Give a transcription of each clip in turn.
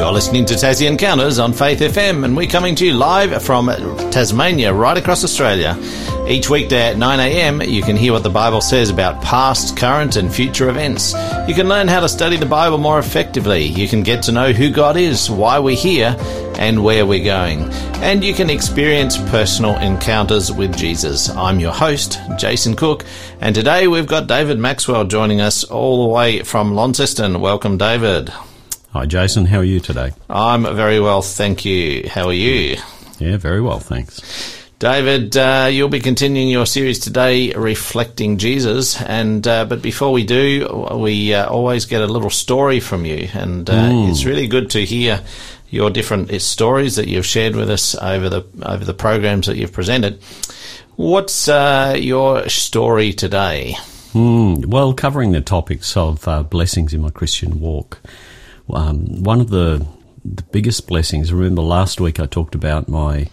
You're listening to Tassie Encounters on Faith FM, and we're coming to you live from Tasmania, right across Australia. Each weekday at 9am, you can hear what the Bible says about past, current, and future events. You can learn how to study the Bible more effectively. You can get to know who God is, why we're here, and where we're going. And you can experience personal encounters with Jesus. I'm your host, Jason Cook, and today we've got David Maxwell joining us all the way from Launceston. Welcome, David. Hi, Jason. How are you today? I'm very well, thank you. How are you? Yeah, very well, thanks. David, uh, you'll be continuing your series today, reflecting Jesus. And uh, but before we do, we uh, always get a little story from you, and mm. it's really good to hear your different stories that you've shared with us over the over the programs that you've presented. What's uh, your story today? Mm, well, covering the topics of uh, blessings in my Christian walk. Um, one of the, the biggest blessings, remember last week I talked about my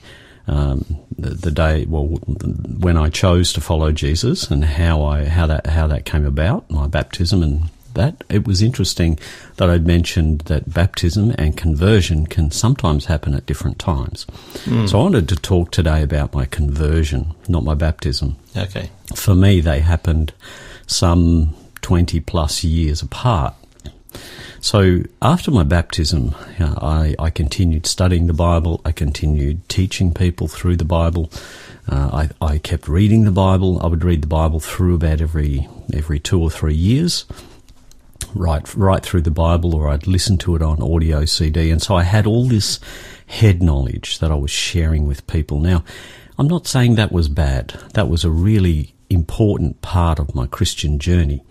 um, the, the, day well when I chose to follow Jesus and how I how that how that came about my baptism and that it was interesting that I'd mentioned that baptism and conversion can sometimes happen at different times. Mm. So I wanted to talk today about my conversion, not my baptism. Okay. For me, they happened some twenty plus years apart. So after my baptism, I, I, continued studying the Bible. I continued teaching people through the Bible. Uh, I, I, kept reading the Bible. I would read the Bible through about every every two or three years, right right through the Bible, or I'd listen to it on audio CD. And so I had all this head knowledge that I was sharing with people. Now, I'm not saying that was bad. That was a really important part of my Christian journey.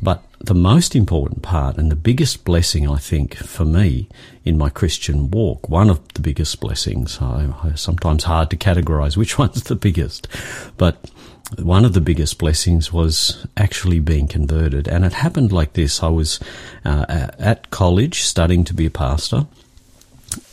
But the most important part and the biggest blessing, I think, for me in my Christian walk, one of the biggest blessings, I, I, sometimes hard to categorize which one's the biggest, but one of the biggest blessings was actually being converted. And it happened like this. I was uh, at college studying to be a pastor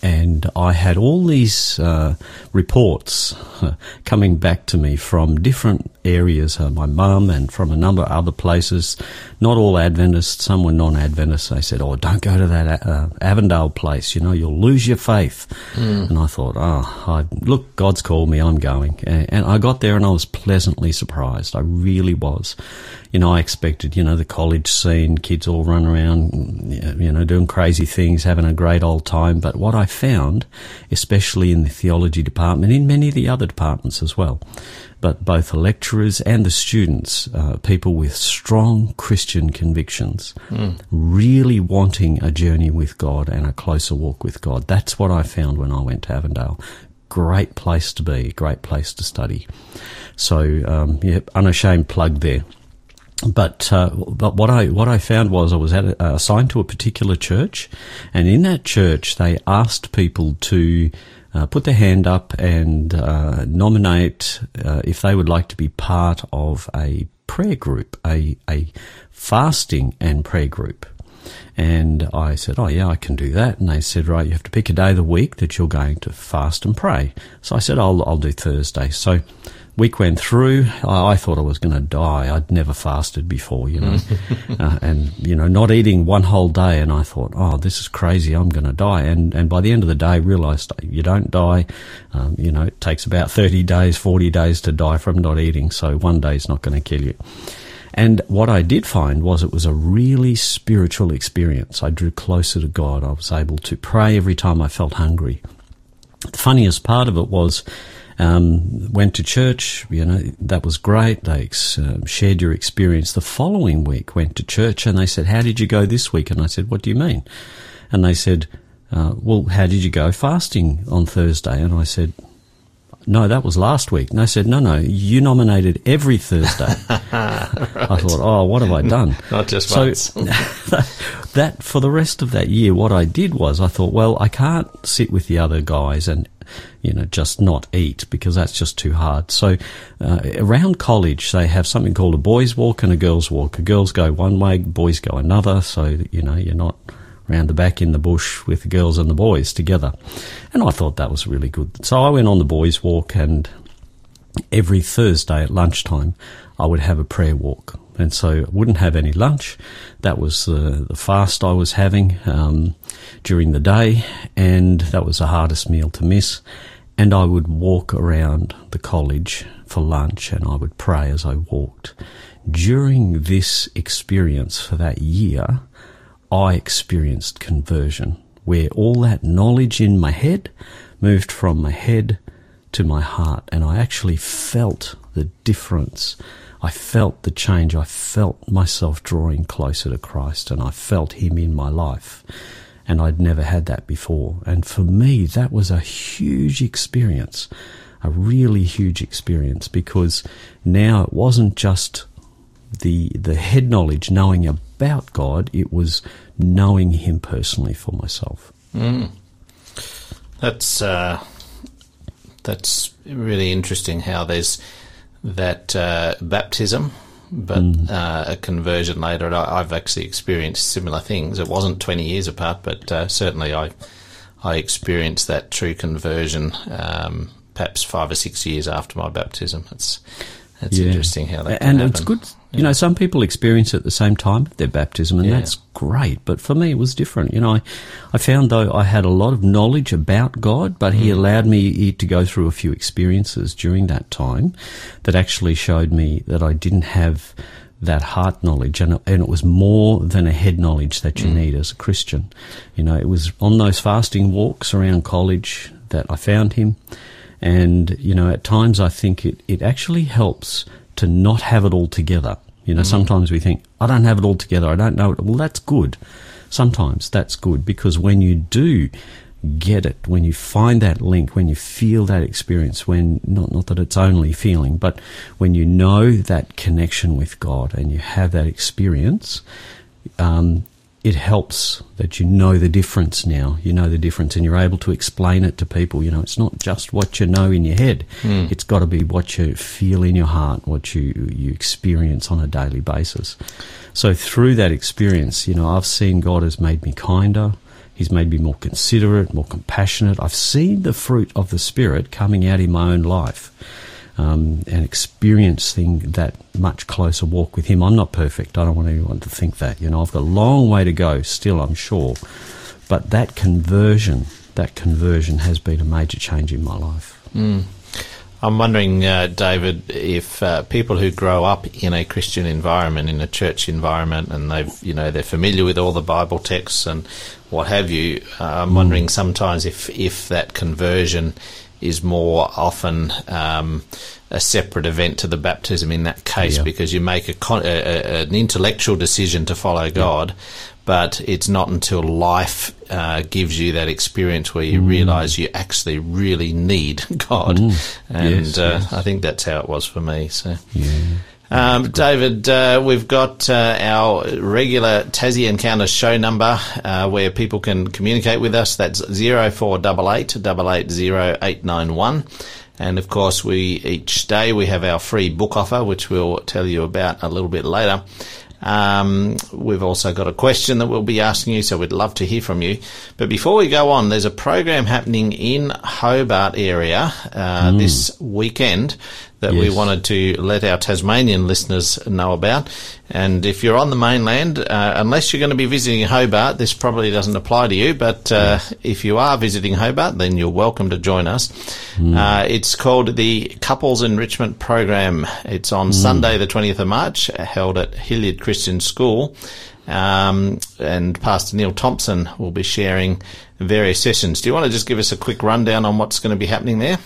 and I had all these uh, reports uh, coming back to me from different areas, uh, my mum and from a number of other places, not all Adventists, some were non-Adventists. They said, oh, don't go to that uh, Avondale place, you know, you'll lose your faith. Mm. And I thought, oh, I, look, God's called me, I'm going. And, and I got there and I was pleasantly surprised. I really was. You know, I expected, you know, the college scene, kids all run around, you know, doing crazy things, having a great old time. But what I found, especially in the theology department, in many of the other departments as well, but both the lecturers and the students, uh, people with strong Christian convictions, mm. really wanting a journey with God and a closer walk with God. That's what I found when I went to Avondale. Great place to be, great place to study. So, um, yeah, unashamed plug there. But uh, but what I what I found was I was at, uh, assigned to a particular church, and in that church they asked people to uh, put their hand up and uh, nominate uh, if they would like to be part of a prayer group, a, a fasting and prayer group. And I said, Oh, yeah, I can do that. And they said, Right, you have to pick a day of the week that you're going to fast and pray. So I said, I'll, I'll do Thursday. So week went through. I, I thought I was going to die. I'd never fasted before, you know, uh, and you know, not eating one whole day. And I thought, oh, this is crazy. I'm going to die. And and by the end of the day, I realised you don't die. Um, you know, it takes about thirty days, forty days to die from not eating. So one day is not going to kill you. And what I did find was it was a really spiritual experience. I drew closer to God. I was able to pray every time I felt hungry. The funniest part of it was um, went to church, you know, that was great. They uh, shared your experience. The following week, went to church and they said, How did you go this week? And I said, What do you mean? And they said, uh, Well, how did you go fasting on Thursday? And I said, no, that was last week. And they said, no, no, you nominated every Thursday. right. I thought, oh, what have I done? Not just so once. that, for the rest of that year, what I did was I thought, well, I can't sit with the other guys and you know, just not eat because that's just too hard. So uh, around college, they have something called a boys' walk and a girls' walk. Girls go one way, boys go another. So you know, you're not round the back in the bush with the girls and the boys together. And I thought that was really good. So I went on the boys' walk, and every Thursday at lunchtime, I would have a prayer walk and so I wouldn't have any lunch. That was the, the fast I was having um, during the day, and that was the hardest meal to miss. And I would walk around the college for lunch, and I would pray as I walked. During this experience for that year, I experienced conversion, where all that knowledge in my head moved from my head to my heart, and I actually felt the difference. I felt the change. I felt myself drawing closer to Christ, and I felt Him in my life. And I'd never had that before. And for me, that was a huge experience, a really huge experience, because now it wasn't just the the head knowledge, knowing about God, it was knowing Him personally for myself. Mm. That's uh, that's really interesting. How there's that uh, baptism, but mm. uh, a conversion later. I, have actually experienced similar things. It wasn't twenty years apart, but uh, certainly I I experienced that true conversion. Um, perhaps five or six years after my baptism. It's it's yeah. interesting how that and it's good. You know, some people experience it at the same time of their baptism, and yeah. that's great. But for me, it was different. You know, I, I found though I had a lot of knowledge about God, but He mm. allowed me to go through a few experiences during that time that actually showed me that I didn't have that heart knowledge, and, and it was more than a head knowledge that you mm. need as a Christian. You know, it was on those fasting walks around college that I found Him. And, you know, at times I think it, it actually helps to not have it all together. You know, mm. sometimes we think, I don't have it all together, I don't know it. Well, that's good. Sometimes that's good because when you do get it, when you find that link, when you feel that experience, when not not that it's only feeling, but when you know that connection with God and you have that experience, um, it helps that you know the difference now. You know the difference and you're able to explain it to people. You know, it's not just what you know in your head. Mm. It's got to be what you feel in your heart, what you, you experience on a daily basis. So through that experience, you know, I've seen God has made me kinder. He's made me more considerate, more compassionate. I've seen the fruit of the Spirit coming out in my own life um, and experiencing that much closer walk with Him. I'm not perfect. I don't want anyone to think that. You know, I've got a long way to go still, I'm sure. But that conversion, that conversion has been a major change in my life. Mm. I'm wondering, uh, David, if uh, people who grow up in a Christian environment, in a church environment, and they've, you know, they're familiar with all the Bible texts and what have you, uh, I'm mm. wondering sometimes if if that conversion is more often um, a separate event to the baptism in that case yeah. because you make a, con- a, a, an intellectual decision to follow God, yeah. but it's not until life uh, gives you that experience where you mm. realise you actually really need God, mm. and yes, uh, yes. I think that's how it was for me. So. Yeah. Um, David, uh, we've got uh, our regular Tassie Encounter show number uh, where people can communicate with us. That's 0488 880891. And of course, we each day we have our free book offer, which we'll tell you about a little bit later. Um, we've also got a question that we'll be asking you, so we'd love to hear from you. But before we go on, there's a program happening in Hobart area uh, mm. this weekend that yes. we wanted to let our Tasmanian listeners know about. And if you're on the mainland, uh, unless you're going to be visiting Hobart, this probably doesn't apply to you. But uh, if you are visiting Hobart, then you're welcome to join us. Mm. Uh, it's called the Couples Enrichment Program. It's on mm. Sunday, the 20th of March, held at Hilliard Christian School. Um, and Pastor Neil Thompson will be sharing various sessions. Do you want to just give us a quick rundown on what's going to be happening there?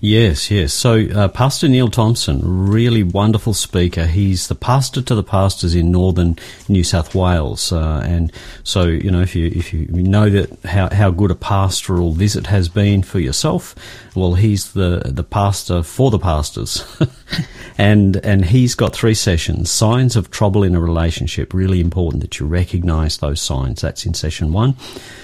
Yes, yes. So, uh, Pastor Neil Thompson, really wonderful speaker. He's the pastor to the pastors in northern New South Wales, uh, and so you know if you if you know that how, how good a pastoral visit has been for yourself, well, he's the the pastor for the pastors, and and he's got three sessions: signs of trouble in a relationship. Really important that you recognise those signs. That's in session one.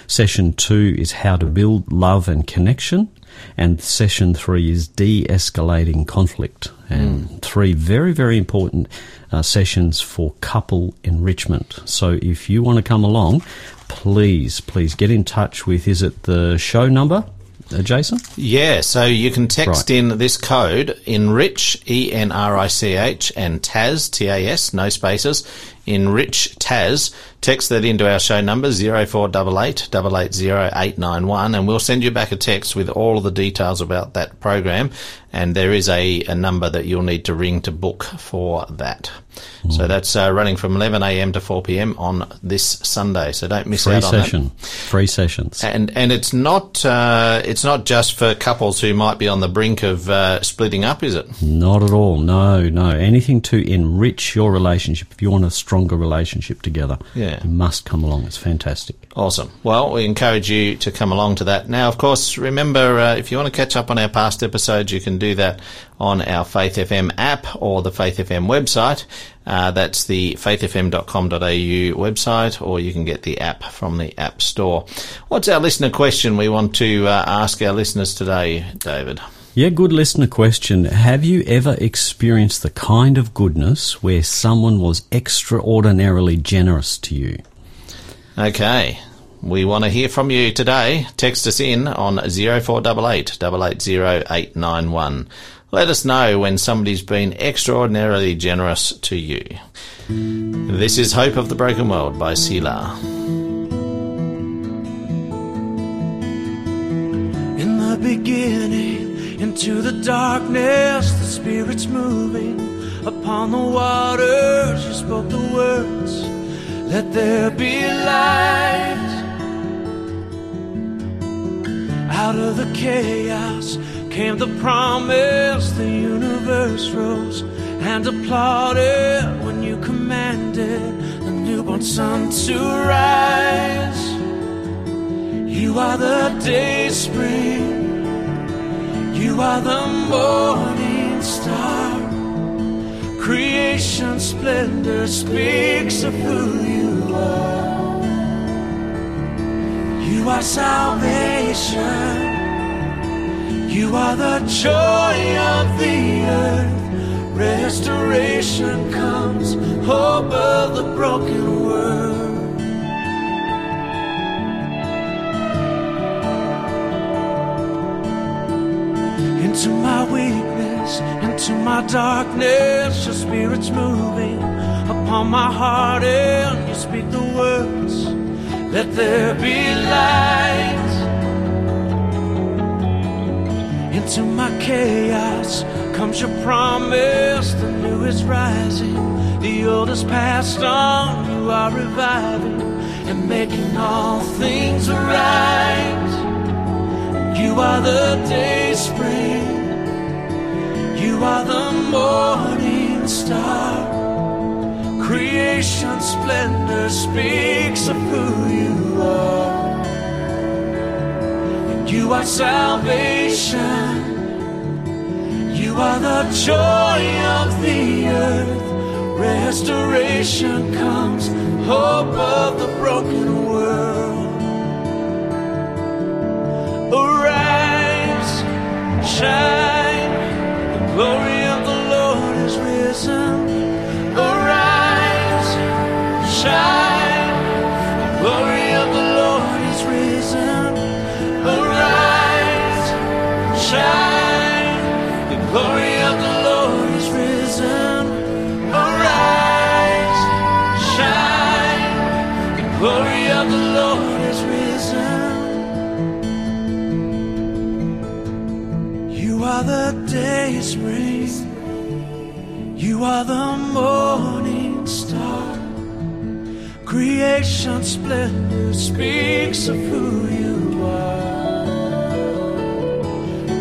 Session two is how to build love and connection. And session three is de escalating conflict. And mm. three very, very important uh, sessions for couple enrichment. So if you want to come along, please, please get in touch with, is it the show number? uh, Jason? Yeah, so you can text Right. in this code, enrich, E N R I C H, and TAS, T A S, no spaces, enrich TAS. Text that into our show number, 0488 880891, and we'll send you back a text with all of the details about that program. And there is a, a number that you'll need to ring to book for that. Hmm. So that's uh, running from 11am to 4pm on this Sunday. So don't miss Free out on that. session. Free sessions. And and it's not uh, it's not just for couples who might be on the brink of uh, splitting up, is it? Not at all. No, no. Anything to enrich your relationship. If you want a stronger relationship together, Yeah. you must come along. It's fantastic. Awesome. Well, we encourage you to come along to that. Now, of course, remember uh, if you want to catch up on our past episodes, you can do that on our Faith FM app or the Faith FM website. Uh, that's the faithfm.com.au website, or you can get the app from the App Store. What's our listener question we want to uh, ask our listeners today, David? Yeah, good listener question. Have you ever experienced the kind of goodness where someone was extraordinarily generous to you? Okay. We want to hear from you today. Text us in on 0488 880891. Let us know when somebody's been extraordinarily generous to you. This is Hope of the Broken World by Selah. In the beginning, into the darkness, the Spirit's moving upon the waters. You spoke the words, let there be light. Out of the chaos came the promise, the universe rose and applauded when you commanded the newborn sun to rise. You are the day spring. You are the morning star. Creation splendor speaks of who you are. You are salvation. You are the joy of the earth. Restoration comes, hope of the broken world. Into my weakness, into my darkness. Your spirit's moving upon my heart, and you speak the words. Let there be light. Into my chaos comes your promise. The new is rising, the old is passed on. You are reviving and making all things right. You are the day spring. You are the morning star. Creation splendor speaks of who you are. You are salvation. You are the joy of the earth. Restoration comes, hope of the broken world. Arise, shine, the glory of the Lord is risen. Arise, shine, are the morning star. Creation splendor speaks of who you are.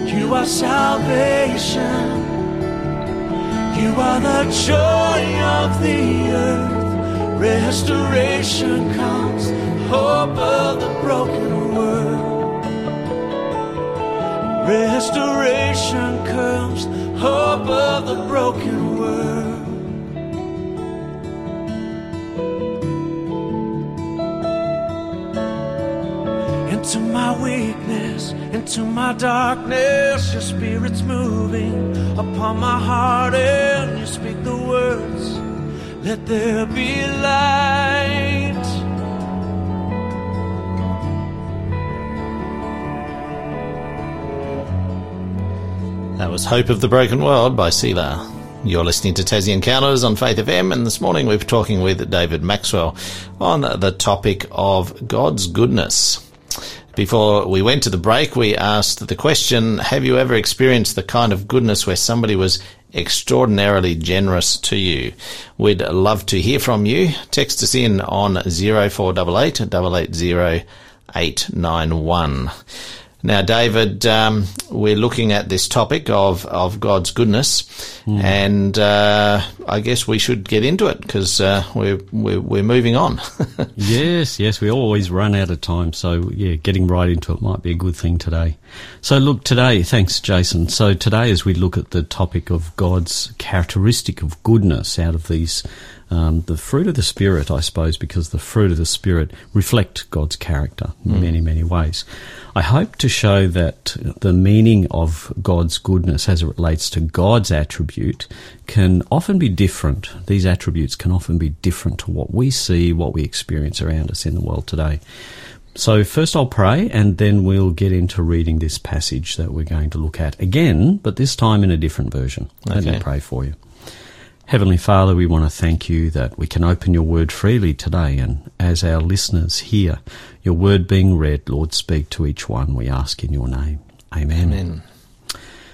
You are salvation. You are the joy of the earth. Restoration comes, hope of the broken world. Restoration comes, hope of the broken world. Into my weakness, into my darkness, your spirit's moving upon my heart, and you speak the words. Let there be light. That was Hope of the Broken World by Selah. You're listening to Tassie Encounters on Faith of FM, and this morning we're talking with David Maxwell on the topic of God's goodness. Before we went to the break, we asked the question Have you ever experienced the kind of goodness where somebody was extraordinarily generous to you? We'd love to hear from you. Text us in on 0488 880 891. Now, David, um, we're looking at this topic of, of God's goodness, mm. and uh, I guess we should get into it because uh, we're, we're, we're moving on. yes, yes, we always run out of time, so yeah, getting right into it might be a good thing today. So, look, today, thanks, Jason. So, today, as we look at the topic of God's characteristic of goodness out of these um, the fruit of the Spirit, I suppose, because the fruit of the Spirit reflect God's character in mm. many, many ways. I hope to show that the meaning of God's goodness as it relates to God's attribute can often be different. These attributes can often be different to what we see, what we experience around us in the world today. So, first I'll pray and then we'll get into reading this passage that we're going to look at again, but this time in a different version. Okay. Let me pray for you. Heavenly Father, we want to thank you that we can open your word freely today, and as our listeners hear your word being read, Lord, speak to each one, we ask in your name. Amen. Amen.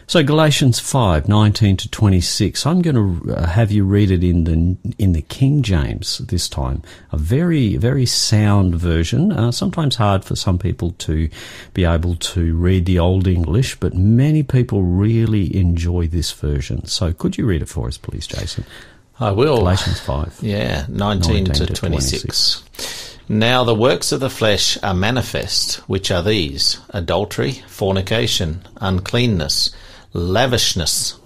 So Galatians 5, 19 to 26. I'm going to uh, have you read it in the, in the King James this time. A very, very sound version. Uh, sometimes hard for some people to be able to read the Old English, but many people really enjoy this version. So could you read it for us, please, Jason? I will. Galatians 5. Yeah, 19, 19 to, to 26. 26. Now the works of the flesh are manifest, which are these adultery, fornication, uncleanness, lavishness,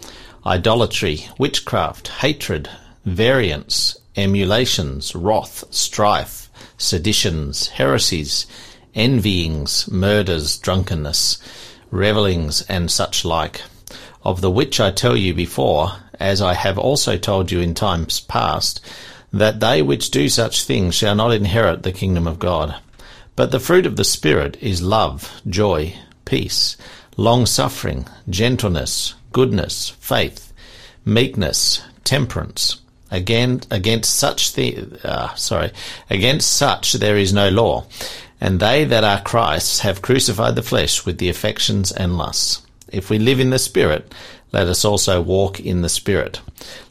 idolatry, witchcraft, hatred, variance, emulations, wrath, strife, seditions, heresies, envyings, murders, drunkenness, revellings, and such like, of the which I tell you before, as I have also told you in times past, that they which do such things shall not inherit the kingdom of God. But the fruit of the Spirit is love, joy, peace, long suffering, gentleness, goodness, faith, meekness, temperance. Again, against such the uh, sorry, against such there is no law, and they that are Christ's have crucified the flesh with the affections and lusts. If we live in the Spirit, let us also walk in the Spirit.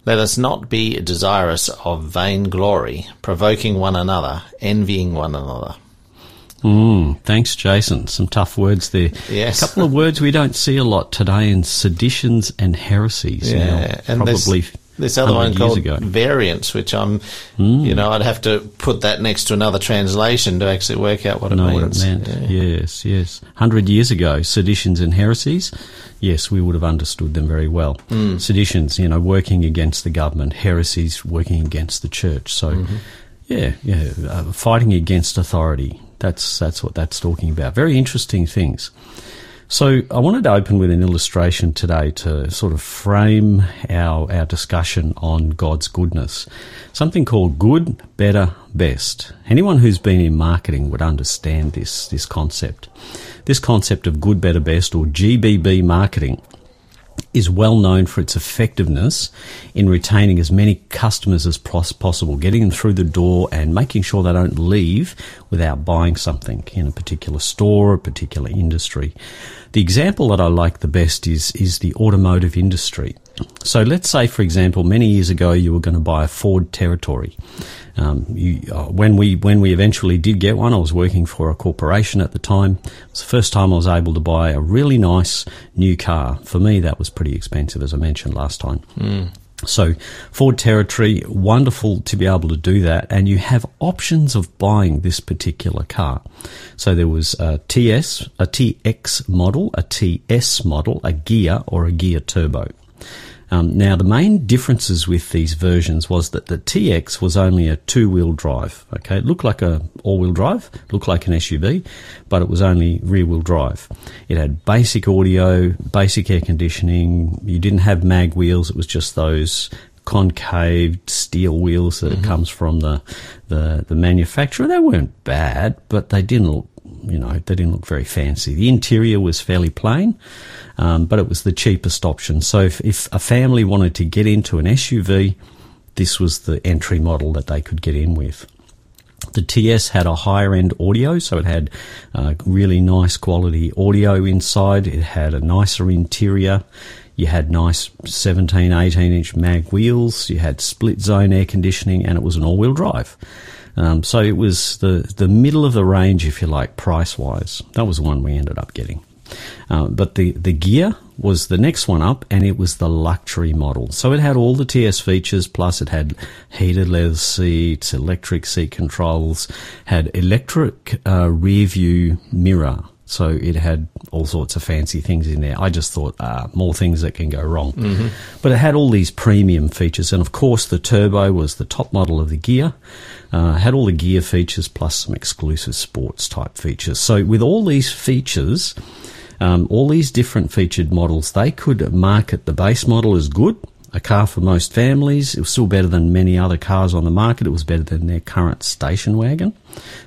Let us not be desirous of vain glory, provoking one another, envying one another. Mm, thanks, Jason. Some tough words there. Yes. A couple of words we don't see a lot today in seditions and heresies. Yeah, now, and probably this other one called ago. variance, which I'm, mm. you know, I'd have to put that next to another translation to actually work out what it no, means. It meant. Yeah. Yes, yes. Hundred years ago, seditions and heresies, yes, we would have understood them very well. Mm. Seditions, you know, working against the government, heresies working against the church. So, mm-hmm. yeah, yeah, uh, fighting against authority. That's that's what that's talking about. Very interesting things. So I wanted to open with an illustration today to sort of frame our our discussion on God's goodness. Something called good, better, best. Anyone who's been in marketing would understand this this concept. This concept of good, better, best or GBB marketing is well known for its effectiveness in retaining as many customers as possible, getting them through the door and making sure they don't leave without buying something in a particular store or a particular industry. The example that I like the best is, is the automotive industry. So let's say, for example, many years ago you were going to buy a Ford Territory. Um, you, uh, when we when we eventually did get one, I was working for a corporation at the time. It was the first time I was able to buy a really nice new car. For me, that was pretty expensive, as I mentioned last time. Mm. So, Ford Territory, wonderful to be able to do that, and you have options of buying this particular car. So there was a TS, a TX model, a TS model, a Ghia, or a Ghia turbo. Um, now, the main differences with these versions was that the TX was only a two-wheel drive. Okay, it looked like a all-wheel drive, looked like an SUV, but it was only rear-wheel drive. It had basic audio, basic air conditioning. You didn't have mag wheels; it was just those concave steel wheels that mm-hmm. comes from the, the the manufacturer. They weren't bad, but they didn't look you know, they didn't look very fancy. The interior was fairly plain, um, but it was the cheapest option. So if, if a family wanted to get into an SUV, this was the entry model that they could get in with. The TS had a higher end audio, so it had uh, really nice quality audio inside. It had a nicer interior. You had nice 17, 18 inch mag wheels. You had split zone air conditioning, and it was an all wheel drive. Um, so it was the, the middle of the range, if you like, price wise. That was the one we ended up getting. Uh, but the, the Ghia was the next one up, and it was the luxury model. So it had all the TS features, plus it had heated leather seats, electric seat controls, had electric uh, rear view mirror. So it had all sorts of fancy things in there. I just thought, uh, more things that can go wrong. Mm-hmm. But it had all these premium features. And of course, the Turbo was the top model of the Ghia. Uh, had all the Ghia features plus some exclusive sports type features. So with all these features, um, all these different featured models, they could market the base model as good, a car for most families. It was still better than many other cars on the market. It was better than their current station wagon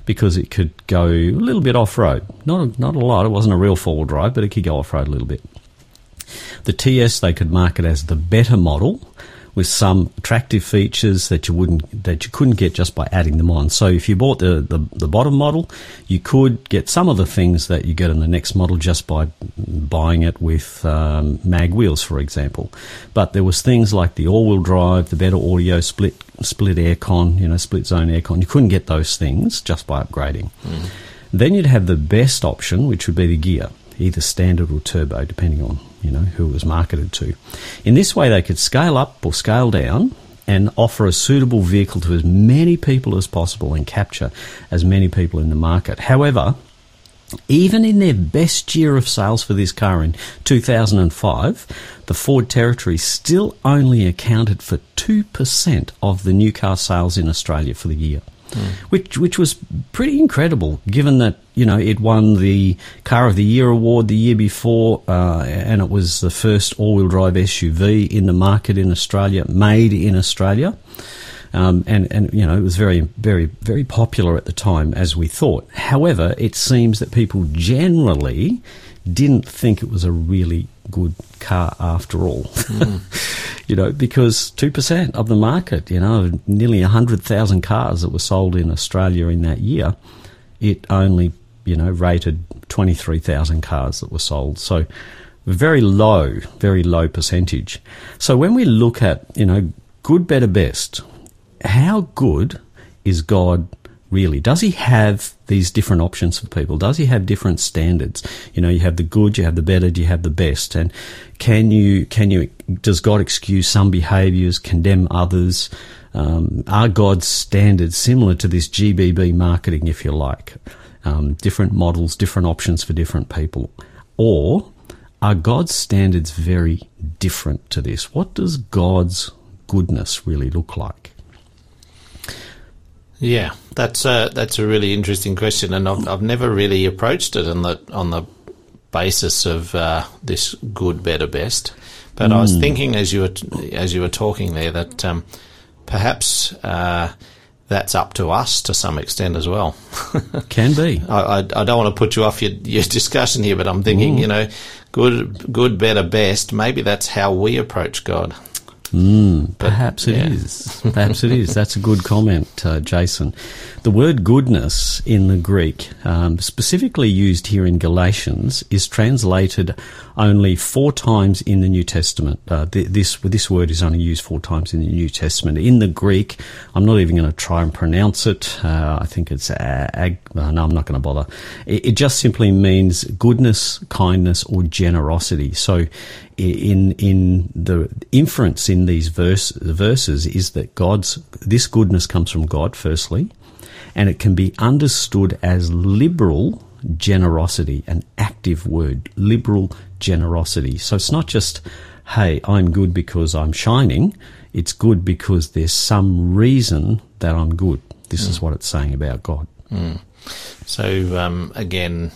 because it could go a little bit off road. Not not a lot. It wasn't a real four wheel drive, but it could go off road a little bit. The TS they could market as the better model with some attractive features that you wouldn't that you couldn't get just by adding them on. So if you bought the, the, the bottom model, you could get some of the things that you get in the next model just by buying it with um, mag wheels, for example. But there was things like the all-wheel drive, the better audio, split split aircon, you know, split zone aircon. You couldn't get those things just by upgrading. Mm. Then you'd have the best option, which would be the Ghia, either standard or turbo, depending on you know, who it was marketed to. In this way, they could scale up or scale down and offer a suitable vehicle to as many people as possible and capture as many people in the market. However, even in their best year of sales for this car in 2005, the Ford Territory still only accounted for 2% of the new car sales in Australia for the year mm. which which was pretty incredible, given that you know it won the Car of the Year award the year before, uh, and it was the first all-wheel drive SUV in the market in Australia, made in Australia. Um, and, and you know it was very very very popular at the time as we thought. However, it seems that people generally didn't think it was a really good car after all. Mm. you know, because 2% of the market, you know, nearly 100,000 cars that were sold in Australia in that year, it only, you know, rated 23,000 cars that were sold. So very low, very low percentage. So when we look at, you know, good, better, best, how good is God really? Does he have these different options for people? Does he have different standards? You know, you have the good, you have the better, you have the best, and can you can you does God excuse some behaviours, condemn others? Um, are God's standards similar to this GBB marketing, if you like? Um, different models, different options for different people, or are God's standards very different to this? What does God's goodness really look like? Yeah, that's a that's a really interesting question, and I've I've never really approached it on the on the basis of uh, this good, better, best. But mm. I was hmm. thinking as you were as you were talking there that um, perhaps uh, that's up to us to some extent as well. Can be. I, I, I, don't want to put you off your, your discussion here, but I'm thinking, Ooh. you know, good, good, better, best. Maybe that's how we approach God. Mm, perhaps it yeah. is. Perhaps it is. That's a good comment, uh, Jason. The word goodness in the Greek, um, specifically used here in Galatians, is translated only four times in the New Testament. Uh, this this word is only used four times in the New Testament. In the Greek, I'm not even going to try and pronounce it. Uh, I think it's ag. Uh, no, I'm not going to bother. It, it just simply means goodness, kindness, or generosity. So in in the inference in these verse, verses is that God's this goodness comes from God firstly, and it can be understood as liberal generosity, an active word, liberal generosity. So it's not just, hey, I'm good because I'm shining. It's good because there's some reason that I'm good. This mm. is what it's saying about God. Mm. So um, again,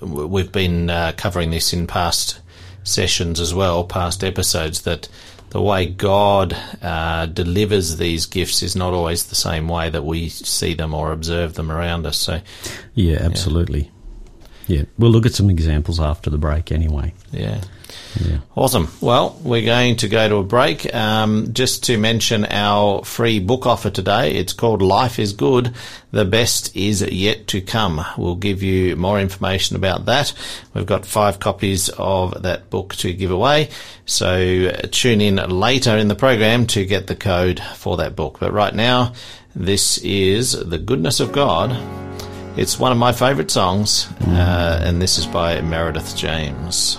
we've been uh, covering this in past sessions as well, past episodes, that the way God uh, delivers these gifts is not always the same way that we see them or observe them around us. So, yeah, absolutely. Yeah, we'll look at some examples after the break anyway. Yeah. Yeah. Awesome. Well, we're going to go to a break. Um, just to mention our free book offer today. It's called Life is Good. The best is yet to come. We'll give you more information about that. We've got five copies of that book to give away. So uh, tune in later in the program to get the code for that book. But right now, this is The Goodness of God. It's one of my favorite songs, uh, and this is by Meredith James.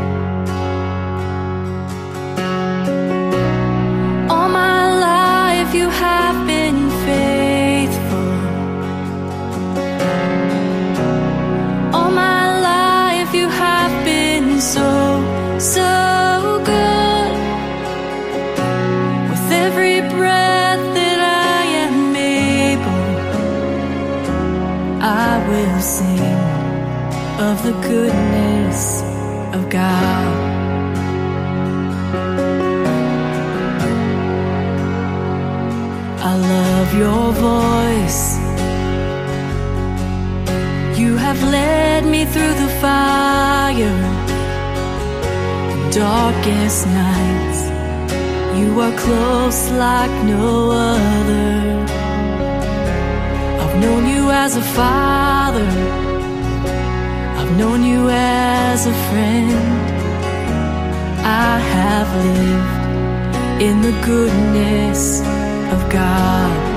You have been faithful. All my life you have been so, so good. With every breath that I am able, I will sing of the goodness of God. Your voice. You have led me through the fire, darkest nights. You are close like no other. I've known you as a father. I've known you as a friend. I have lived in the goodness of God.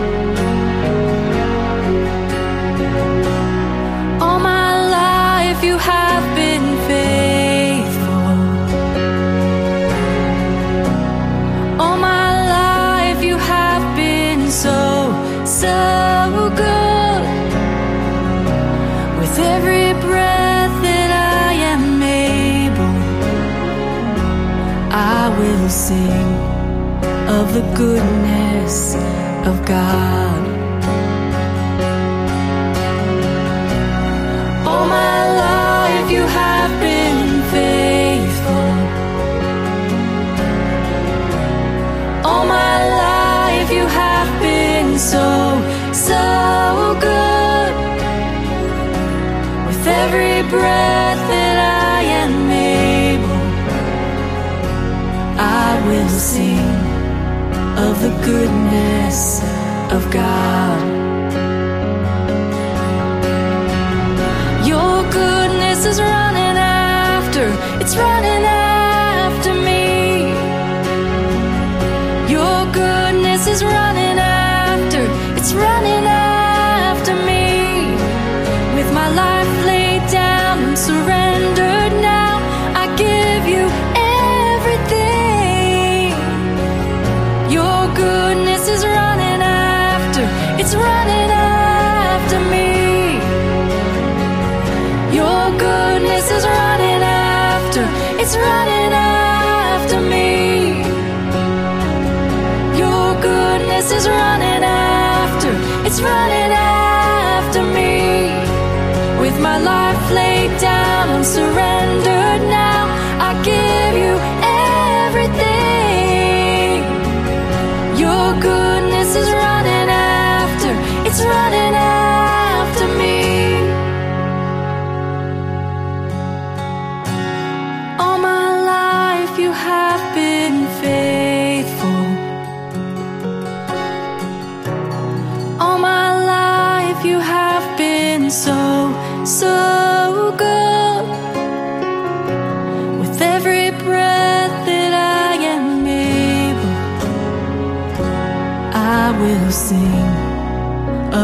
Sing of the goodness of God. All my life you have been faithful. All my life you have been so, so good. With every breath will sing of the goodness of God. Running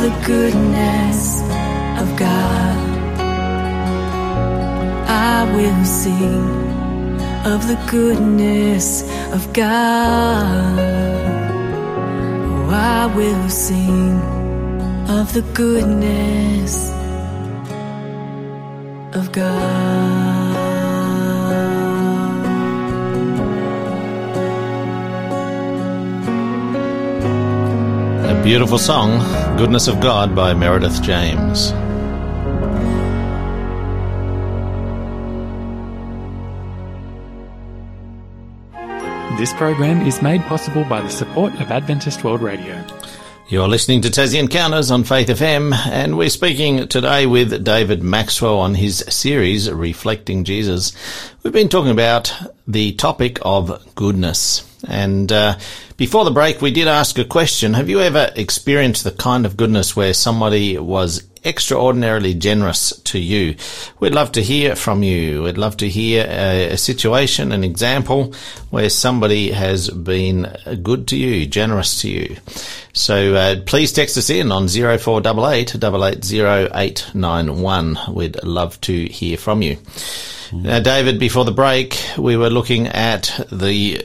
The goodness of God. I will sing of the goodness of God. Oh, I will sing of the goodness of God. Beautiful song, Goodness of God by Meredith James. This program is made possible by the support of Adventist World Radio. You're listening to Tassie Encounters on Faith FM, and we're speaking today with David Maxwell on his series, Reflecting Jesus. We've been talking about the topic of goodness. And uh, before the break, we did ask a question. Have you ever experienced the kind of goodness where somebody was extraordinarily generous to you? We'd love to hear from you. We'd love to hear a, a situation, an example where somebody has been good to you, generous to you. So uh, please text us in on 0488 880891. We'd love to hear from you. Now, David, before the break, we were looking at the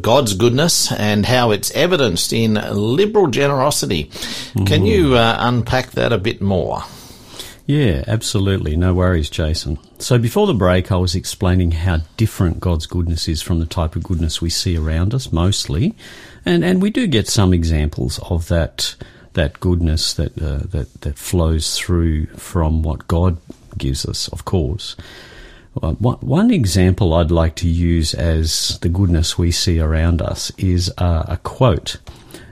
God's goodness and how it's evidenced in liberal generosity. Can you uh, unpack that a bit more? Yeah, absolutely. No worries, Jason. So before the break, I was explaining how different God's goodness is from the type of goodness we see around us, mostly, and and we do get some examples of that that goodness that uh, that that flows through from what God gives us, of course. Uh, one, example I'd like to use as the goodness we see around us is uh, a quote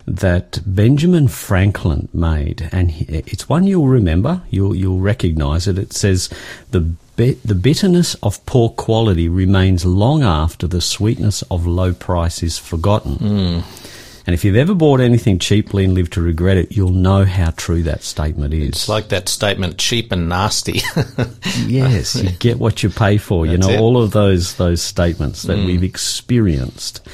that Benjamin Franklin made, and it's one you'll remember. You'll you'll recognise it. It says, "the the bitterness of poor quality remains long after the sweetness of low price is forgotten." And if you've ever bought anything cheaply and lived to regret it, you'll know how true that statement is. It's like that statement, cheap and nasty. yes, you get what you pay for. You know it. Mm. all of those those statements that we've experienced.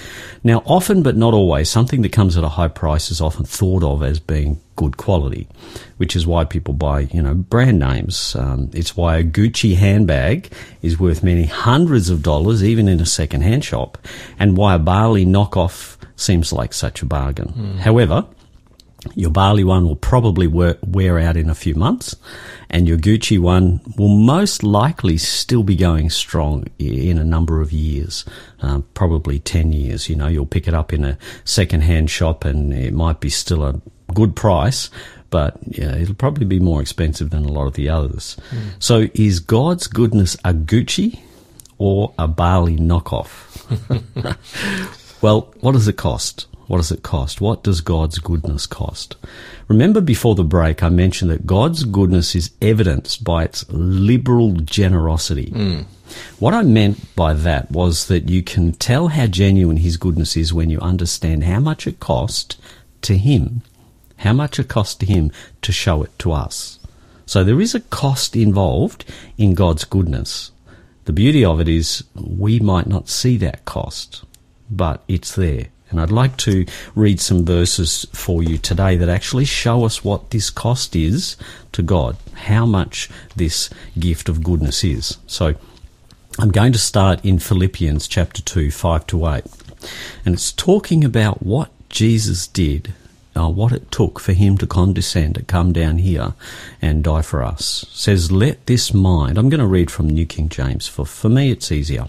Now, often but not always, something that comes at a high price is often thought of as being good quality, which is why people buy you know brand names. Um, it's why a Gucci handbag is worth many hundreds of dollars, even in a second hand shop, and why a Bali knockoff seems like such a bargain. Mm. However, your Bali one will probably wear, out in a few months, and your Gucci one will most likely still be going strong in a number of years, um, probably 10 years. You know, you'll pick it up in a second hand shop and it might be still a good price, but yeah, it'll probably be more expensive than a lot of the others. So, is God's goodness a Gucci or a Bali knockoff? Well, what does it cost? What does it cost? What does God's goodness cost? Remember before the break, I mentioned that God's goodness is evidenced by its liberal generosity. Hmm. What I meant by that was that you can tell how genuine His goodness is when you understand how much it cost to Him, how much it cost to Him to show it to us. So there is a cost involved in God's goodness. The beauty of it is we might not see that cost, but it's there. And I'd like to read some verses for you today that actually show us what this cost is to God, how much this gift of goodness is. So I'm going to start in Philippians chapter 2, 5 to 8. And it's talking about what Jesus did, uh, what it took for him to condescend, to come down here and die for us. It says, Let this mind, I'm going to read from New King James, for, for me it's easier.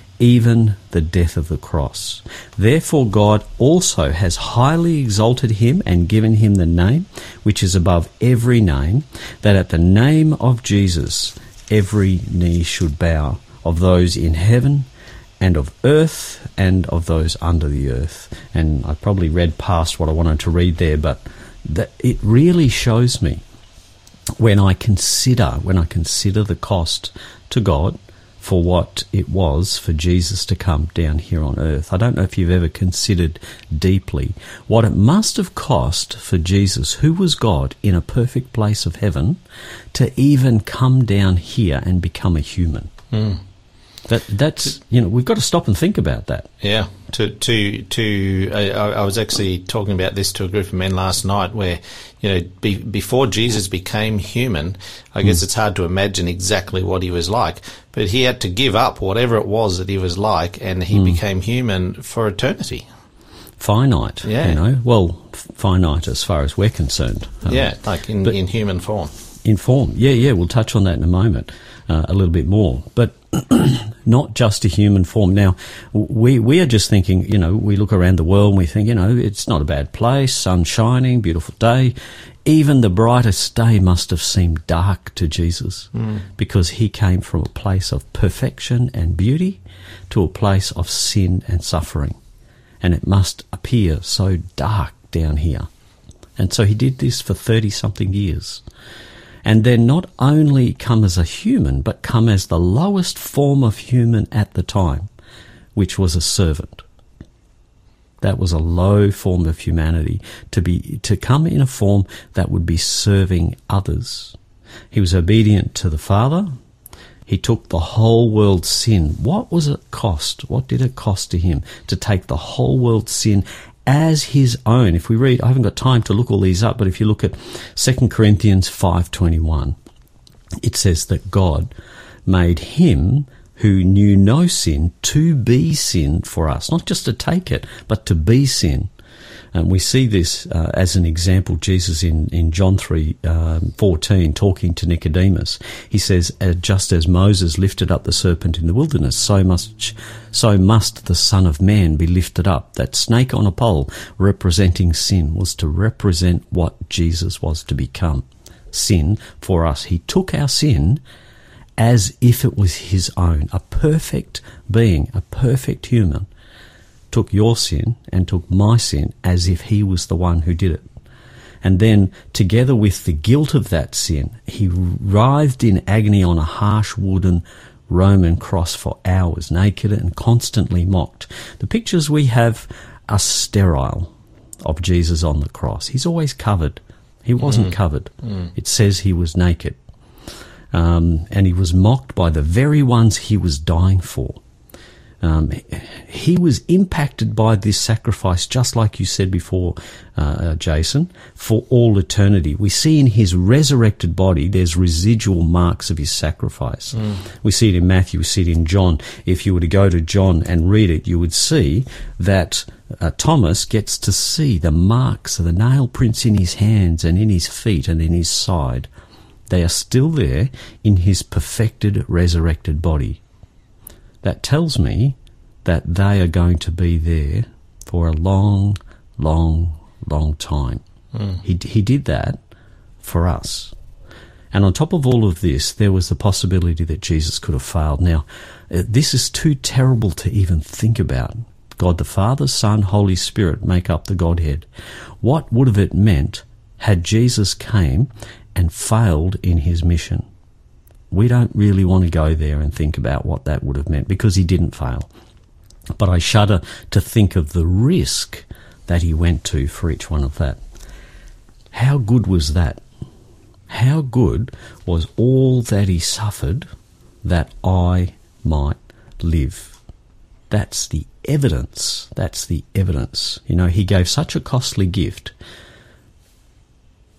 even the death of the cross. Therefore, God also has highly exalted him and given him the name which is above every name, that at the name of Jesus every knee should bow, of those in heaven and of earth and of those under the earth. And I probably read past what I wanted to read there, but that it really shows me when I consider when I consider the cost to God for what it was for Jesus to come down here on earth. I don't know if you've ever considered deeply what it must have cost for Jesus, who was God in a perfect place of heaven, to even come down here and become a human. Mm. That that's you know we've got to stop and think about that. Yeah, to to to I, I was actually talking about this to a group of men last night, where you know be, before Jesus became human, I guess it's hard to imagine exactly what he was like, but he had to give up whatever it was that he was like, and he became human for eternity. Finite, Yeah. you know. Well, f- finite as far as we're concerned. Um, yeah, like in, in human form. In form. Yeah, yeah, we'll touch on that in a moment, uh, a little bit more. But not just a human form. Now, we we are just thinking, you know, we look around the world and we think, you know, it's not a bad place, sun shining, beautiful day. Even the brightest day must have seemed dark to Jesus because he came from a place of perfection and beauty to a place of sin and suffering. And it must appear so dark down here. And so he did this for 30 something years. And then not only come as a human, but come as the lowest form of human at the time, which was a servant. That was a low form of humanity to be to come in a form that would be serving others. He was obedient to the Father. He took the whole world's sin. What was it cost? What did it cost to him to take the whole world's sin as his own? If we read, I haven't got time to look all these up, but if you look at 2 Corinthians 5:21, it says that God made him who knew no sin to be sin for us, not just to take it, but to be sin. And we see this uh, as an example. Jesus in, in John three um, fourteen, talking to Nicodemus, he says, uh, "Just as Moses lifted up the serpent in the wilderness, so must so must the Son of Man be lifted up." That snake on a pole, representing sin, was to represent what Jesus was to become, sin for us. He took our sin as if it was his own, a perfect being, a perfect human took your sin and took my sin as if he was the one who did it. And then, together with the guilt of that sin, he writhed in agony on a harsh wooden Roman cross for hours, naked and constantly mocked. The pictures we have are sterile of Jesus on the cross. He's always covered. He wasn't covered. It says he was naked. Um, and he was mocked by the very ones he was dying for. Um, he was impacted by this sacrifice, just like you said before, uh, uh, Jason, for all eternity. We see in his resurrected body, there's residual marks of his sacrifice. We see it in Matthew, we see it in John. If you were to go to John and read it, you would see that uh, Thomas gets to see the marks of the nail prints in his hands and in his feet and in his side. They are still there in his perfected, resurrected body that tells me that they are going to be there for a long, long, long time. He, he did that for us. And on top of all of this, there was the possibility that Jesus could have failed. Now, uh, this is too terrible to even think about. God the Father, Son, Holy Spirit make up the Godhead. What would have it meant had Jesus came and failed in his mission? We don't really want to go there and think about what that would have meant because he didn't fail. But I shudder to think of the risk that he went to for each one of that. How good was that? How good was all that he suffered that I might live? That's the evidence. That's the evidence. You know, he gave such a costly gift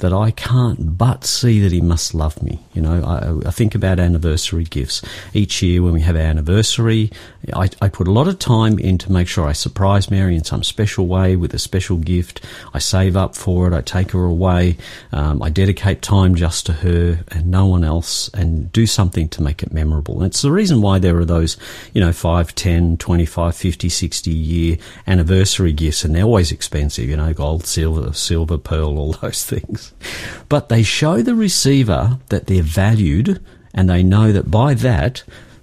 that I can't but see that he must love me. You know, I, I think about anniversary gifts. Each year when we have our anniversary, I, I put a lot of time in to make sure I surprise Mary in some special way with a special gift. I save up for it. I take her away. Um, I dedicate time just to her and no one else and do something to make it memorable. And it's the reason why there are those, you know, 5, 10, 25, 50, 60 year anniversary gifts and they're always expensive, you know, gold, silver, silver, pearl, all those things. But they show the receiver that they're valued and they know that by that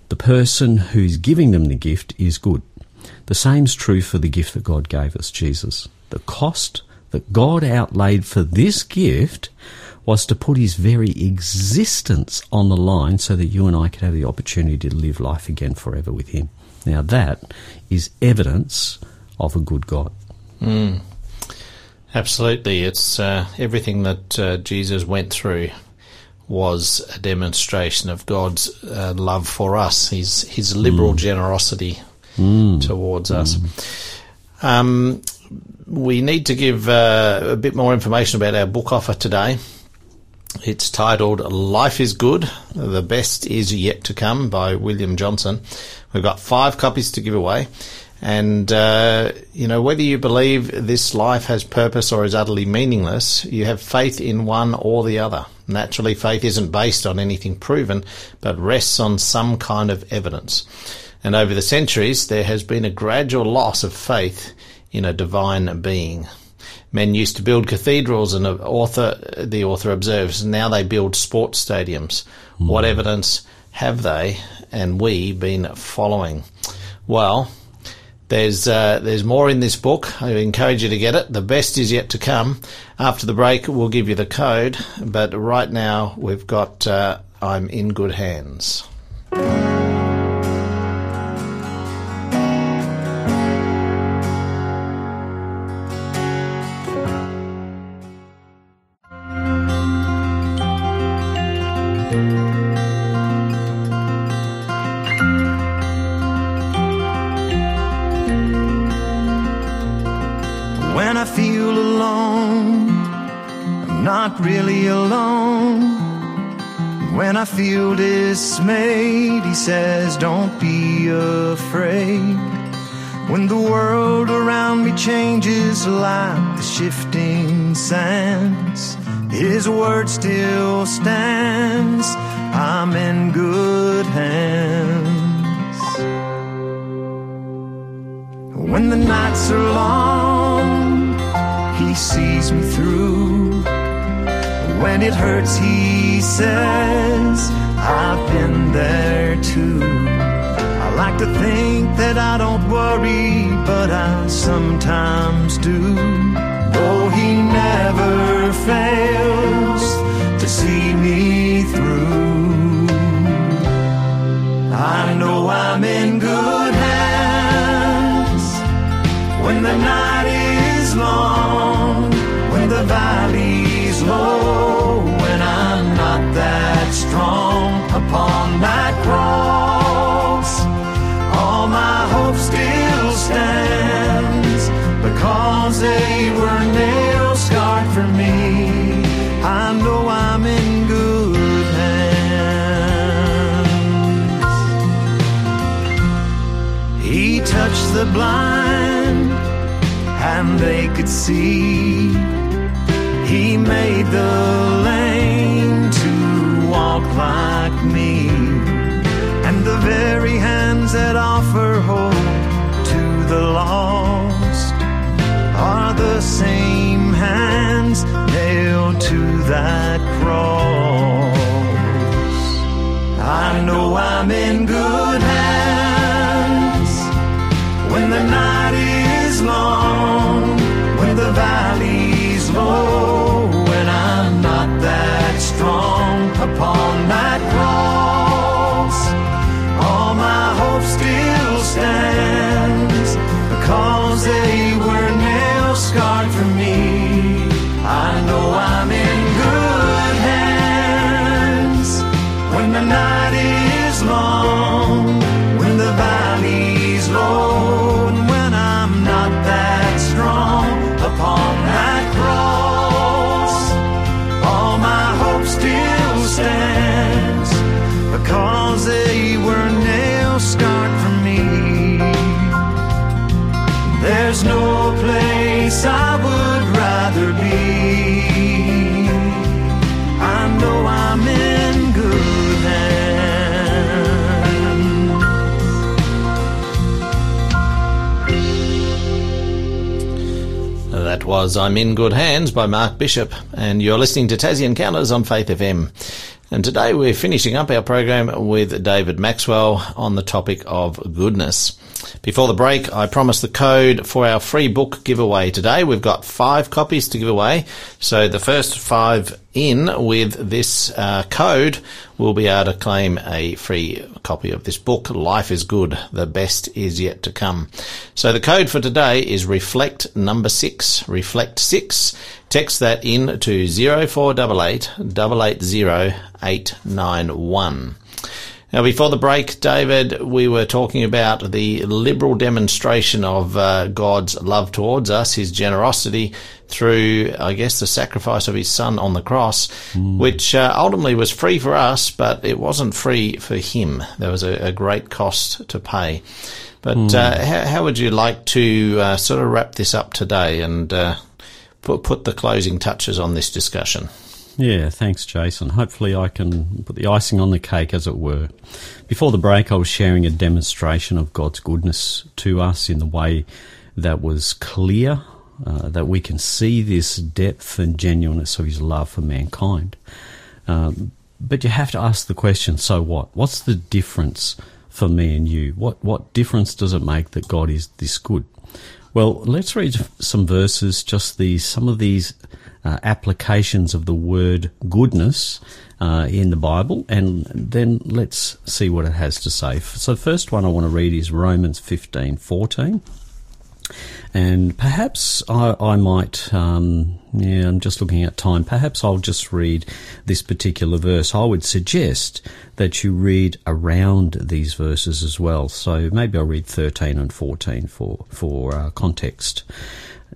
the person who's giving them the gift is good. The same's true for the gift that God gave us, Jesus. The cost that God outlaid for this gift was to put his very existence on the line so that you and I could have the opportunity to live life again forever with him. Now that is evidence of a good God. Mm. Absolutely. It's uh, everything that uh, Jesus went through was a demonstration of God's uh, love for us, his, his liberal mm. generosity mm. towards us. Mm. Um, we need to give uh, a bit more information about our book offer today. It's titled Life is Good, The Best Is Yet to Come by William Johnson. We've got five copies to give away. And, uh, you know, whether you believe this life has purpose or is utterly meaningless, you have faith in one or the other. Naturally, faith isn't based on anything proven, but rests on some kind of evidence. And over the centuries, there has been a gradual loss of faith in a divine being. Men used to build cathedrals, and author, the author observes, now they build sports stadiums. Mm. What evidence have they and we been following? Well, there's uh, there's more in this book. I encourage you to get it. The best is yet to come. After the break, we'll give you the code. But right now, we've got uh, I'm in good hands. Says, Don't be afraid. When the world around me changes like the shifting sands, his word still stands. I'm in good hands. When the nights are long, he sees me through. When it hurts, he says, I've been there too. I like to think that I don't worry, but I sometimes do. Though he never fails to see me through. I know I'm in good hands when the night blind and they could see. He made the was I'm in Good Hands by Mark Bishop, and you're listening to Tassie Encounters on Faith FM. And today we're finishing up our program with David Maxwell on the topic of goodness. Before the break, I promised the code for our free book giveaway today. We've got five copies to give away. So the first five in with this uh, code will be able to claim a free copy of this book, Life is Good, the best is yet to come. So the code for today is reflect number six, reflect six. Text that in to 0488 880 891. Now, before the break, David, we were talking about the liberal demonstration of uh, God's love towards us, His generosity through, I guess, the sacrifice of His Son on the cross, mm. which uh, ultimately was free for us, but it wasn't free for Him. There was a, a great cost to pay. But mm. uh, how, how, would you like to uh, sort of wrap this up today and uh, put put the closing touches on this discussion? Yeah, thanks, Jason. Hopefully, I can put the icing on the cake, as it were. Before the break, I was sharing a demonstration of God's goodness to us in the way that was clear, uh, that we can see this depth and genuineness of His love for mankind. Um, but you have to ask the question: So what? What's the difference for me and you? What what difference does it make that God is this good? Well, let's read some verses. Just these, some of these uh, applications of the word goodness uh, in the Bible, and then let's see what it has to say. So, first one I want to read is Romans fifteen fourteen. And perhaps I, I might, um, yeah, I'm just looking at time. Perhaps I'll just read this particular verse. I would suggest that you read around these verses as well. So maybe I'll read 13 and 14 for, for uh, context.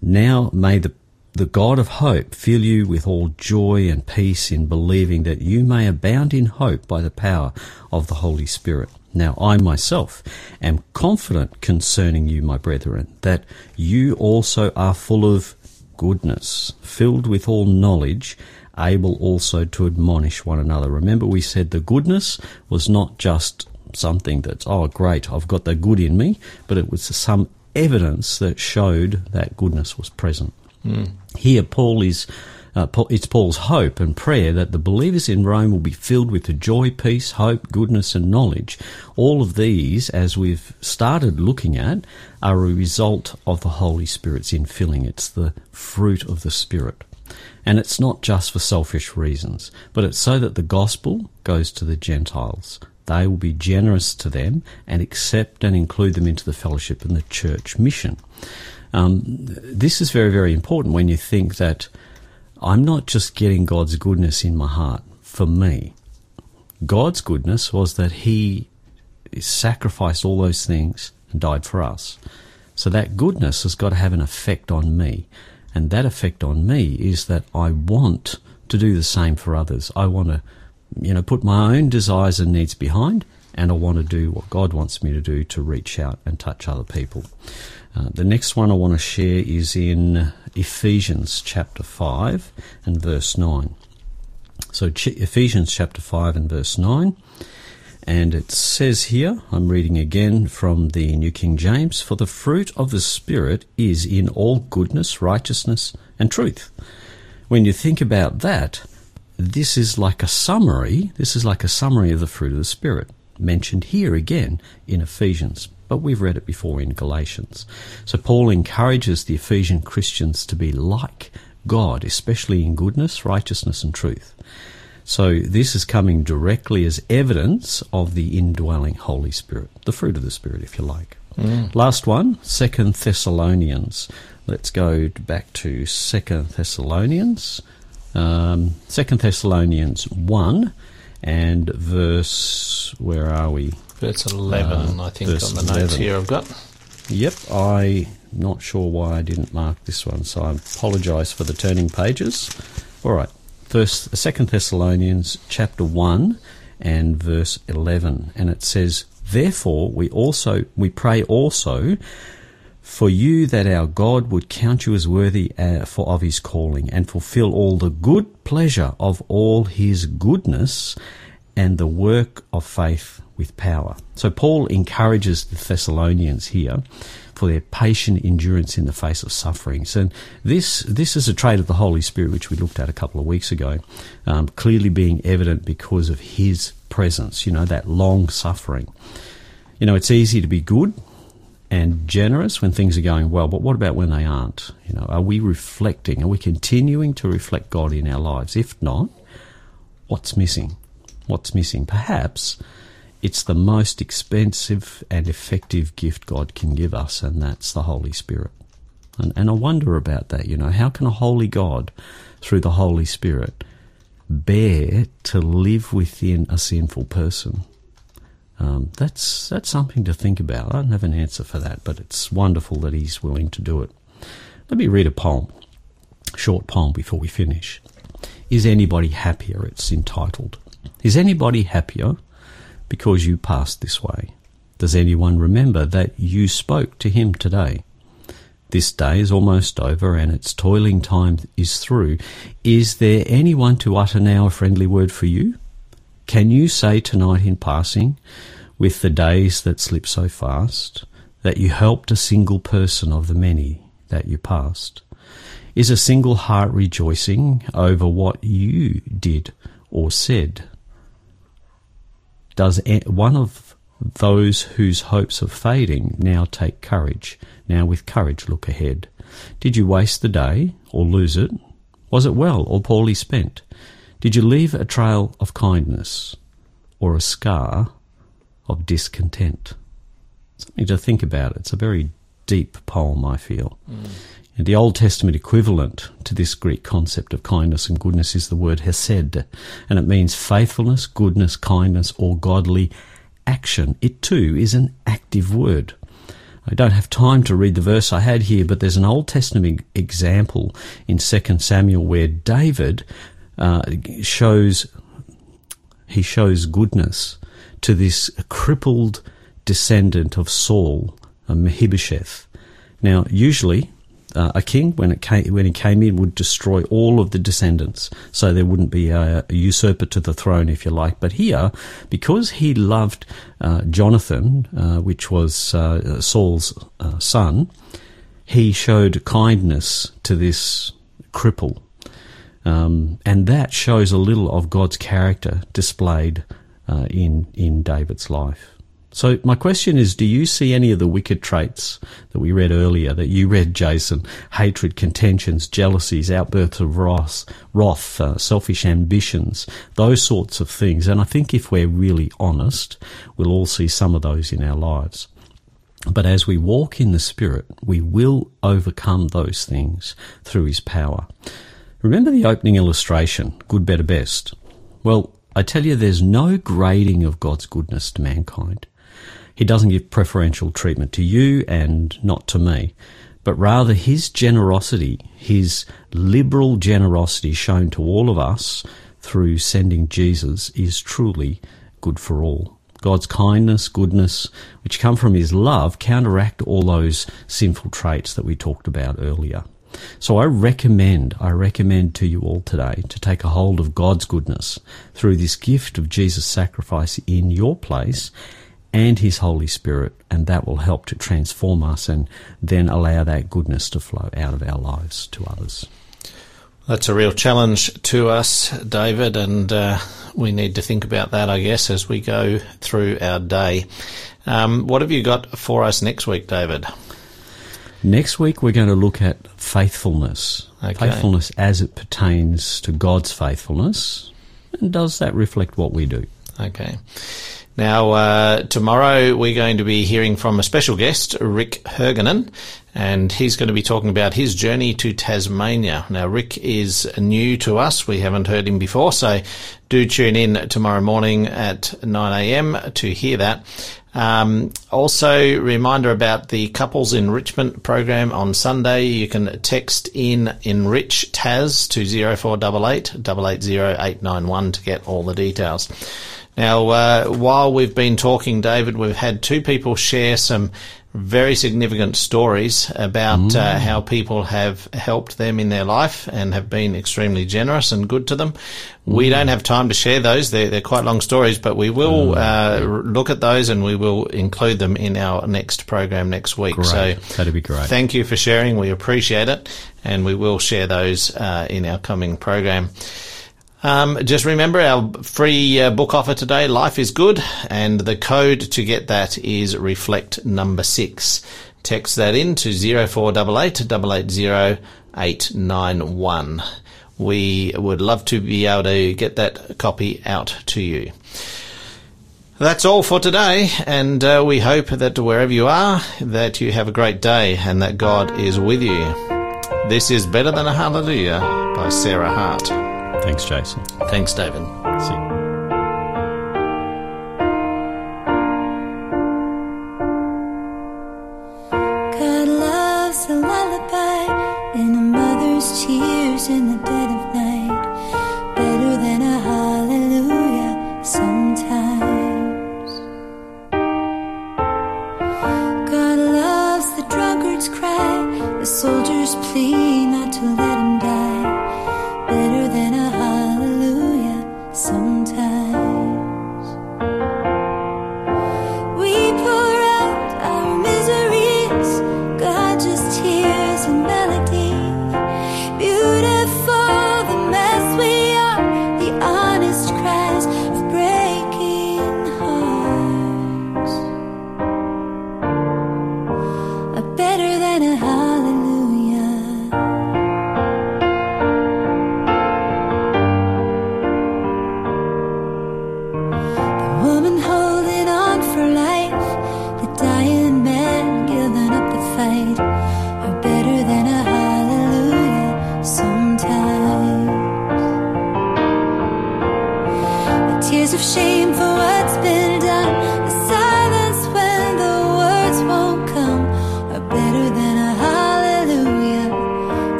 Now may the the God of hope fill you with all joy and peace in believing that you may abound in hope by the power of the Holy Spirit. Now I myself am confident concerning you, my brethren, that you also are full of goodness, filled with all knowledge, able also to admonish one another. Remember, we said the goodness was not just something that's, oh, great, I've got the good in me, but it was some evidence that showed that goodness was present. Mm. Here, Paul is. Uh, it's Paul's hope and prayer that the believers in Rome will be filled with the joy, peace, hope, goodness, and knowledge. All of these, as we've started looking at, are a result of the Holy Spirit's infilling. It's the fruit of the Spirit. And it's not just for selfish reasons, but it's so that the gospel goes to the Gentiles. They will be generous to them and accept and include them into the fellowship and the church mission. Um, this is very, very important when you think that I'm not just getting God's goodness in my heart for me. God's goodness was that He sacrificed all those things and died for us. So that goodness has got to have an effect on me. And that effect on me is that I want to do the same for others. I want to, you know, put my own desires and needs behind, and I want to do what God wants me to do to reach out and touch other people. Uh, the next one I want to share is in Ephesians chapter 5 and verse 9. So, Ch- Ephesians chapter 5 and verse 9. And it says here, I'm reading again from the New King James, For the fruit of the Spirit is in all goodness, righteousness, and truth. When you think about that, this is like a summary, this is like a summary of the fruit of the Spirit, mentioned here again in Ephesians but we've read it before in Galatians. So Paul encourages the Ephesian Christians to be like God, especially in goodness, righteousness, and truth. So this is coming directly as evidence of the indwelling Holy Spirit, the fruit of the Spirit, if you like. Mm. Last one, Second Thessalonians. Let's go back to Second Thessalonians. Um, Second Thessalonians one and verse. Where are we? Verse 11, uh, I think, on the notes here I've got. Yep, I'm not sure why I didn't mark this one, so I apologise for the turning pages. All right, First, Second Thessalonians chapter 1 and verse 11, and it says, Therefore we also we pray also for you that our God would count you as worthy uh, for of his calling and fulfill all the good pleasure of all his goodness and the work of faith with power. So Paul encourages the Thessalonians here for their patient endurance in the face of sufferings. And this, this is a trait of the Holy Spirit, which we looked at a couple of weeks ago, um, clearly being evident because of His presence, you know, that long suffering. You know, it's easy to be good and generous when things are going well, but what about when they aren't? You know, are we reflecting? Are we continuing to reflect God in our lives? If not, what's missing? What's missing? Perhaps it's the most expensive and effective gift God can give us, and that's the Holy Spirit. And, and I wonder about that, you know, how can a holy God, through the Holy Spirit, bear to live within a sinful person? Um, that's that's something to think about. I don't have an answer for that, but it's wonderful that he's willing to do it. Let me read a poem, short poem before we finish. Is anybody happier? It's entitled. Is anybody happier because you passed this way? Does anyone remember that you spoke to him today? This day is almost over and its toiling time is through. Is there anyone to utter now a friendly word for you? Can you say tonight in passing, with the days that slip so fast, that you helped a single person of the many that you passed? Is a single heart rejoicing over what you did or said? Does one of those whose hopes are fading now take courage, now with courage look ahead? Did you waste the day or lose it? Was it well or poorly spent? Did you leave a trail of kindness or a scar of discontent? Something to think about. It's a very deep poem, I feel. Mm. And the Old Testament equivalent to this Greek concept of kindness and goodness is the word hesed, and it means faithfulness, goodness, kindness, or godly action. It too is an active word. I don't have time to read the verse I had here, but there's an Old Testament example in 2 Samuel where David uh, shows he shows goodness to this crippled descendant of Saul, Mephibosheth. Now, usually uh, a king, when it came, when he came in, would destroy all of the descendants, so there wouldn't be a, a usurper to the throne, if you like. But here, because he loved uh, Jonathan, uh, which was uh, Saul's uh, son, he showed kindness to this cripple, um, and that shows a little of God's character displayed uh, in in David's life. So my question is, do you see any of the wicked traits that we read earlier, that you read, Jason? Hatred, contentions, jealousies, outbursts of wrath, wrath uh, selfish ambitions, those sorts of things. And I think if we're really honest, we'll all see some of those in our lives. But as we walk in the Spirit, we will overcome those things through His power. Remember the opening illustration, good, better, best? Well, I tell you, there's no grading of God's goodness to mankind. He doesn't give preferential treatment to you and not to me, but rather his generosity, his liberal generosity shown to all of us through sending Jesus is truly good for all. God's kindness, goodness, which come from his love, counteract all those sinful traits that we talked about earlier. So I recommend, I recommend to you all today to take a hold of God's goodness through this gift of Jesus' sacrifice in your place and His Holy Spirit, and that will help to transform us and then allow that goodness to flow out of our lives to others. That's a real challenge to us, David, and uh, we need to think about that, I guess, as we go through our day. Um, what have you got for us next week, David? Next week, we're going to look at faithfulness. Okay. Faithfulness as it pertains to God's faithfulness. And does that reflect what we do? Okay. Now, uh, tomorrow we're going to be hearing from a special guest, Rick Hergenen, and he's going to be talking about his journey to Tasmania. Now, Rick is new to us. We haven't heard him before, so do tune in tomorrow morning at 9am to hear that. Um, also, reminder about the couples enrichment program on Sunday. You can text in enrich TAS to 0488 880 to get all the details. Now, uh, while we've been talking, David, we've had two people share some very significant stories about uh, how people have helped them in their life and have been extremely generous and good to them. We don't have time to share those; they're, they're quite long stories, but we will uh, look at those and we will include them in our next program next week. Great. So That'd be great. Thank you for sharing. We appreciate it, and we will share those uh, in our coming program. Um, just remember our free uh, book offer today, Life is Good, and the code to get that is reflect number six. Text that in to 0488 880 891. We would love to be able to get that copy out to you. That's all for today, and uh, we hope that wherever you are, that you have a great day and that God is with you. This is Better Than a Hallelujah by Sarah Hart. Thanks, Jason. Thanks, David. See you.